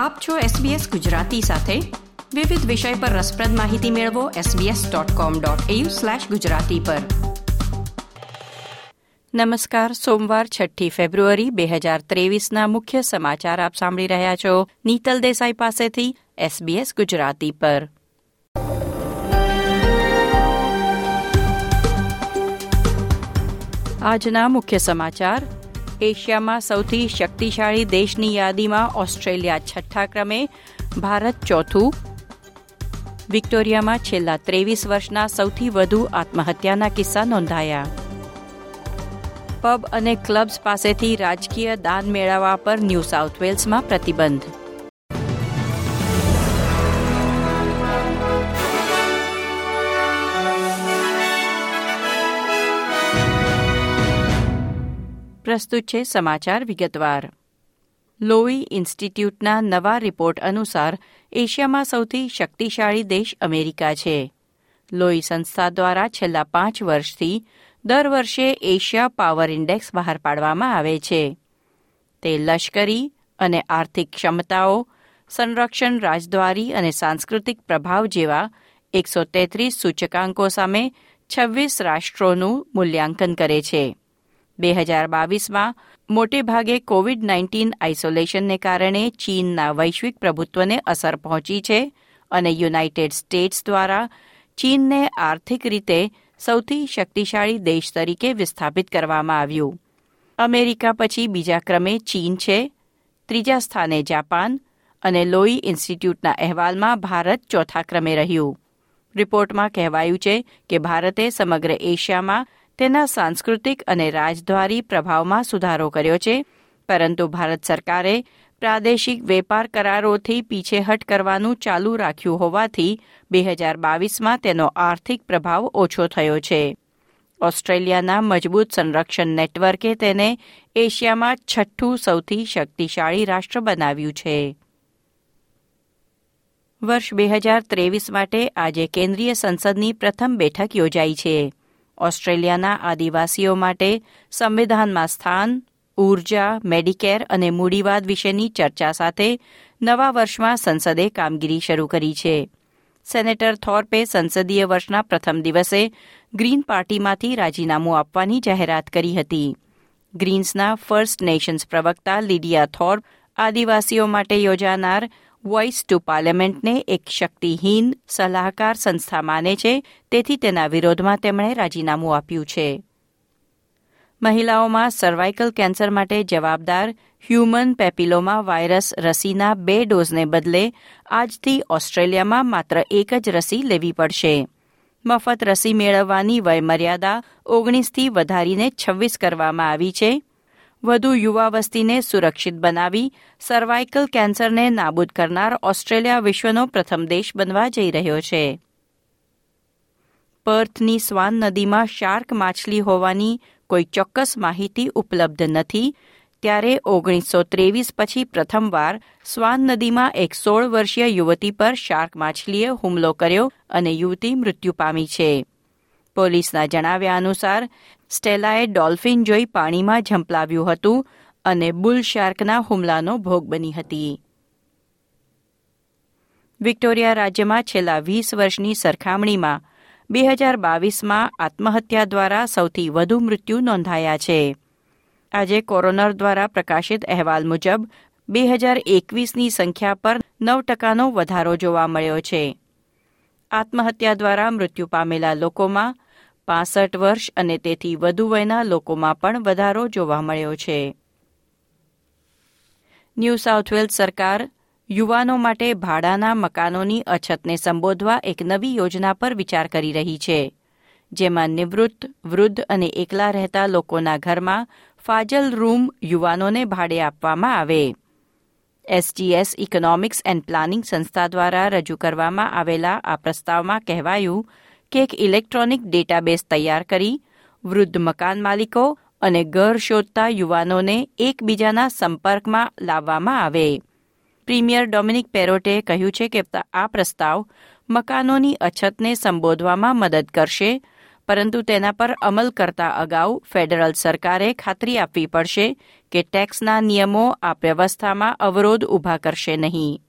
આપ છો SBS ગુજરાતી સાથે. વિવિધ વિષય પર રસપ્રદ માહિતી મેળવો sbs.com.au/gujarati પર. નમસ્કાર, સોમવાર છઠ્ઠી ફેબ્રુઆરી બે હજાર ત્રેવીસના મુખ્ય સમાચાર આપ સાંભળી રહ્યા છો નીતલ દેસાઈ પાસેથી SBS ગુજરાતી પર. આજના મુખ્ય સમાચાર એશિયામાં સૌથી શક્તિશાળી દેશની યાદીમાં ઓસ્ટ્રેલિયા છઠ્ઠા ક્રમે, ભારત ચોથું, વિક્ટોરિયામાં છેલ્લા ત્રેવીસ વર્ષના સૌથી વધુ આત્મહત્યાના કિસ્સા નોંધાયા. પબ અને ક્લબ્સ પાસેથી રાજકીય દાન મેળવવા પર ન્યૂ સાઉથ વેલ્સમાં પ્રતિબંધ. પ્રસ્તુત છે સમાચાર વિગતવાર. લોઈ ઇન્સ્ટિટ્યૂટના નવા રિપોર્ટ અનુસાર એશિયામાં સૌથી શક્તિશાળી દેશ અમેરિકા છે. લોઈ સંસ્થા દ્વારા છેલ્લા પાંચ વર્ષથી દર વર્ષે એશિયા પાવર ઇન્ડેક્સ બહાર પાડવામાં આવે છે. તે લશ્કરી અને આર્થિક ક્ષમતાઓ, સંરક્ષણ રાજદ્વારી અને સાંસ્કૃતિક પ્રભાવ જેવા એકસો તેત્રીસ સૂચકાંકો સામે છવ્વીસ રાષ્ટ્રોનું મૂલ્યાંકન કરે છે. બે હજાર બાવીસમાં મોટેભાગે કોવિડ નાઇન્ટીન આઇસોલેશનને કારણે ચીનના વૈશ્વિક પ્રભુત્વને અસર પહોંચી છે અને યુનાઇટેડ સ્ટેટ્સ દ્વારા ચીનને આર્થિક રીતે સૌથી શક્તિશાળી દેશ તરીકે વિસ્થાપિત કરવામાં આવ્યું. અમેરિકા પછી બીજા ક્રમે ચીન છે, ત્રીજા સ્થાને જાપાન અને લોઈ ઇન્સ્ટિટ્યૂટના અહેવાલમાં ભારત ચોથા ક્રમે રહ્યું. રિપોર્ટમાં કહેવાયું છે કે ભારતે સમગ્ર એશિયામાં તેના સાંસ્કૃતિક અને રાજદ્વારી પ્રભાવમાં સુધારો કર્યો છે. પરંતુ ભારત સરકારે પ્રાદેશિક વેપાર કરારોથી પીછેહટ કરવાનું ચાલુ રાખ્યું હોવાથી બે હજાર બાવીસમાં તેનો આર્થિક પ્રભાવ ઓછો થયો છે. ઓસ્ટ્રેલિયાના મજબૂત સંરક્ષણ નેટવર્કે તેને એશિયામાં છઠ્ઠું સૌથી શક્તિશાળી રાષ્ટ્ર બનાવ્યું છે. વર્ષ બે હજાર ત્રેવીસ માટે આજે કેન્દ્રીય સંસદની પ્રથમ બેઠક યોજાઈ છે. ઓસ્ટ્રેલિયાના આદિવાસીઓ માટે સંવિધાનમાં સ્થાન, ઊર્જા, મેડિકેર અને મૂડીવાદ વિશેની ચર્ચા સાથે નવા વર્ષમાં સંસદે કામગીરી શરૂ કરી છે. સેનેટર થોર્પે સંસદીય વર્ષના પ્રથમ દિવસે ગ્રીન પાર્ટીમાંથી રાજીનામું આપવાની જાહેરાત કરી હતી. ગ્રીન્સના ફર્સ્ટ નેશન્સ પ્રવક્તા લીડિયા થોર્પ આદિવાસીઓ માટે યોજાનાર વોઇસ ટુ પાર્લામેન્ટને એક શક્તિહીન સલાહકાર સંસ્થા માને છે, તેથી તેના વિરોધમાં તેમણે રાજીનામું આપ્યું છે. મહિલાઓમાં સર્વાઇકલ કેન્સર માટે જવાબદાર હ્યુમન પેપિલોમા વાયરસ રસીના બે ડોઝને બદલે આજથી ઓસ્ટ્રેલિયામાં માત્ર એક જ રસી લેવી પડશે. મફત રસી મેળવવાની વયમર્યાદા ઓગણીસથી વધારીને છવ્વીસ કરવામાં આવી છે. વધુ યુવા વસ્તીને સુરક્ષિત બનાવી સર્વાઇકલ કેન્સરને નાબૂદ કરનાર ઓસ્ટ્રેલિયા વિશ્વનો પ્રથમ દેશ બનવા જઈ રહ્યો છે. પર્થની સ્વાન નદીમાં શાર્ક માછલી હોવાની કોઈ ચોક્કસ માહિતી ઉપલબ્ધ નથી, ત્યારે ઓગણીસો ત્રેવીસ પછી પ્રથમવાર સ્વાન નદીમાં એક સોળ વર્ષીય યુવતી પર શાર્ક માછલીએ હુમલો કર્યો અને યુવતી મૃત્યુ પામી છે. પોલીસના જણાવ્યા અનુસાર, સ્ટેલાએ ડોલ્ફિન જોઈ પાણીમાં ઝંપલાવ્યું હતું અને બુલ શાર્કના હુમલાનો ભોગ બની હતી. વિક્ટોરિયા રાજ્યમાં છેલ્લા વીસ વર્ષની સરખામણીમાં બે હજાર બાવીસમાં આત્મહત્યા દ્વારા સૌથી વધુ મૃત્યુ નોંધાયા છે. આજે કોરોનર દ્વારા પ્રકાશિત અહેવાલ મુજબ, બે હજાર એકવીસની સંખ્યા પર નવ ટકાનો વધારો જોવા મળ્યો છે. આત્મહત્યા દ્વારા મૃત્યુ પામેલા લોકોમાં પાસઠ વર્ષ અને તેથી વધુ વયના લોકોમાં પણ વધારો જોવા મળ્યો છે. ન્યૂ સાઉથ વેલ્સ સરકાર યુવાનો માટે ભાડાના મકાનોની અછતને સંબોધવા એક નવી યોજના પર વિચાર કરી રહી છે. જેમાં નિવૃત્ત, વૃદ્ધ અને એકલા રહેતા લોકોના ઘરમાં ફાજલ રૂમ યુવાનોને ભાડે આપવામાં આવે. એસજીએસ ઇકોનોમિક્સ એન્ડ પ્લાનિંગ સંસ્થા દ્વારા રજૂ કરવામાં આવેલા આ પ્રસ્તાવમાં કહેવાયું કે એક ઇલેક્ટ્રોનિક ડેટાબેઝ તૈયાર કરી વૃદ્ધ મકાન માલિકો અને ઘર શોધતા યુવાનોને એકબીજાના સંપર્કમાં લાવવામાં આવે. પ્રીમિયર ડોમિનિક પેરોટે કહ્યું છે કે આ પ્રસ્તાવ મકાનોની અછતને સંબોધવામાં મદદ કરશે પરંતુ તેના પર અમલ કરતા અગાઉ ફેડરલ સરકારે ખાતરી આપવી પડશે કે ટેક્સના નિયમો આ વ્યવસ્થામાં અવરોધ ઊભા કરશે નહીં.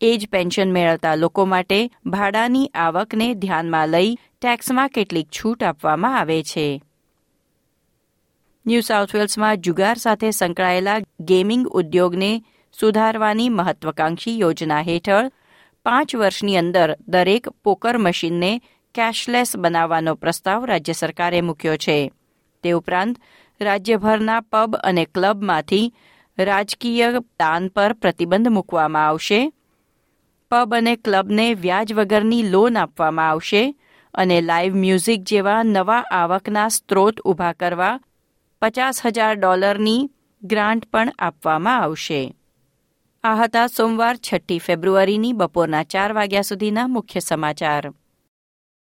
એ જ પેન્શન મેળવતા લોકો માટે ભાડાની આવકને ધ્યાનમાં લઈ ટેક્સમાં કેટલીક છૂટ આપવામાં આવે છે. ન્યૂ સાઉથ વેલ્સમાં જુગાર સાથે સંકળાયેલા ગેમિંગ ઉદ્યોગને સુધારવાની મહત્વાકાંક્ષી યોજના હેઠળ પાંચ વર્ષની અંદર દરેક પોકર મશીનને કેશલેસ બનાવવાનો પ્રસ્તાવ રાજ્ય સરકારે મૂક્યો છે. તે ઉપરાંત, રાજ્યભરના પબ અને ક્લબમાંથી રાજકીય દાન પર પ્રતિબંધ મૂકવામાં આવશે. પબ અને ક્લબને વ્યાજ વગરની લોન આપવામાં આવશે અને લાઇવ મ્યુઝિક જેવા નવા આવકના સ્ત્રોત ઊભા કરવા પચાસ હજાર ડોલરની ગ્રાન્ટ પણ આપવામાં આવશે. આ હતા સોમવાર છઠ્ઠી ફેબ્રુઆરીની બપોરના ચાર વાગ્યા સુધીના મુખ્ય સમાચાર.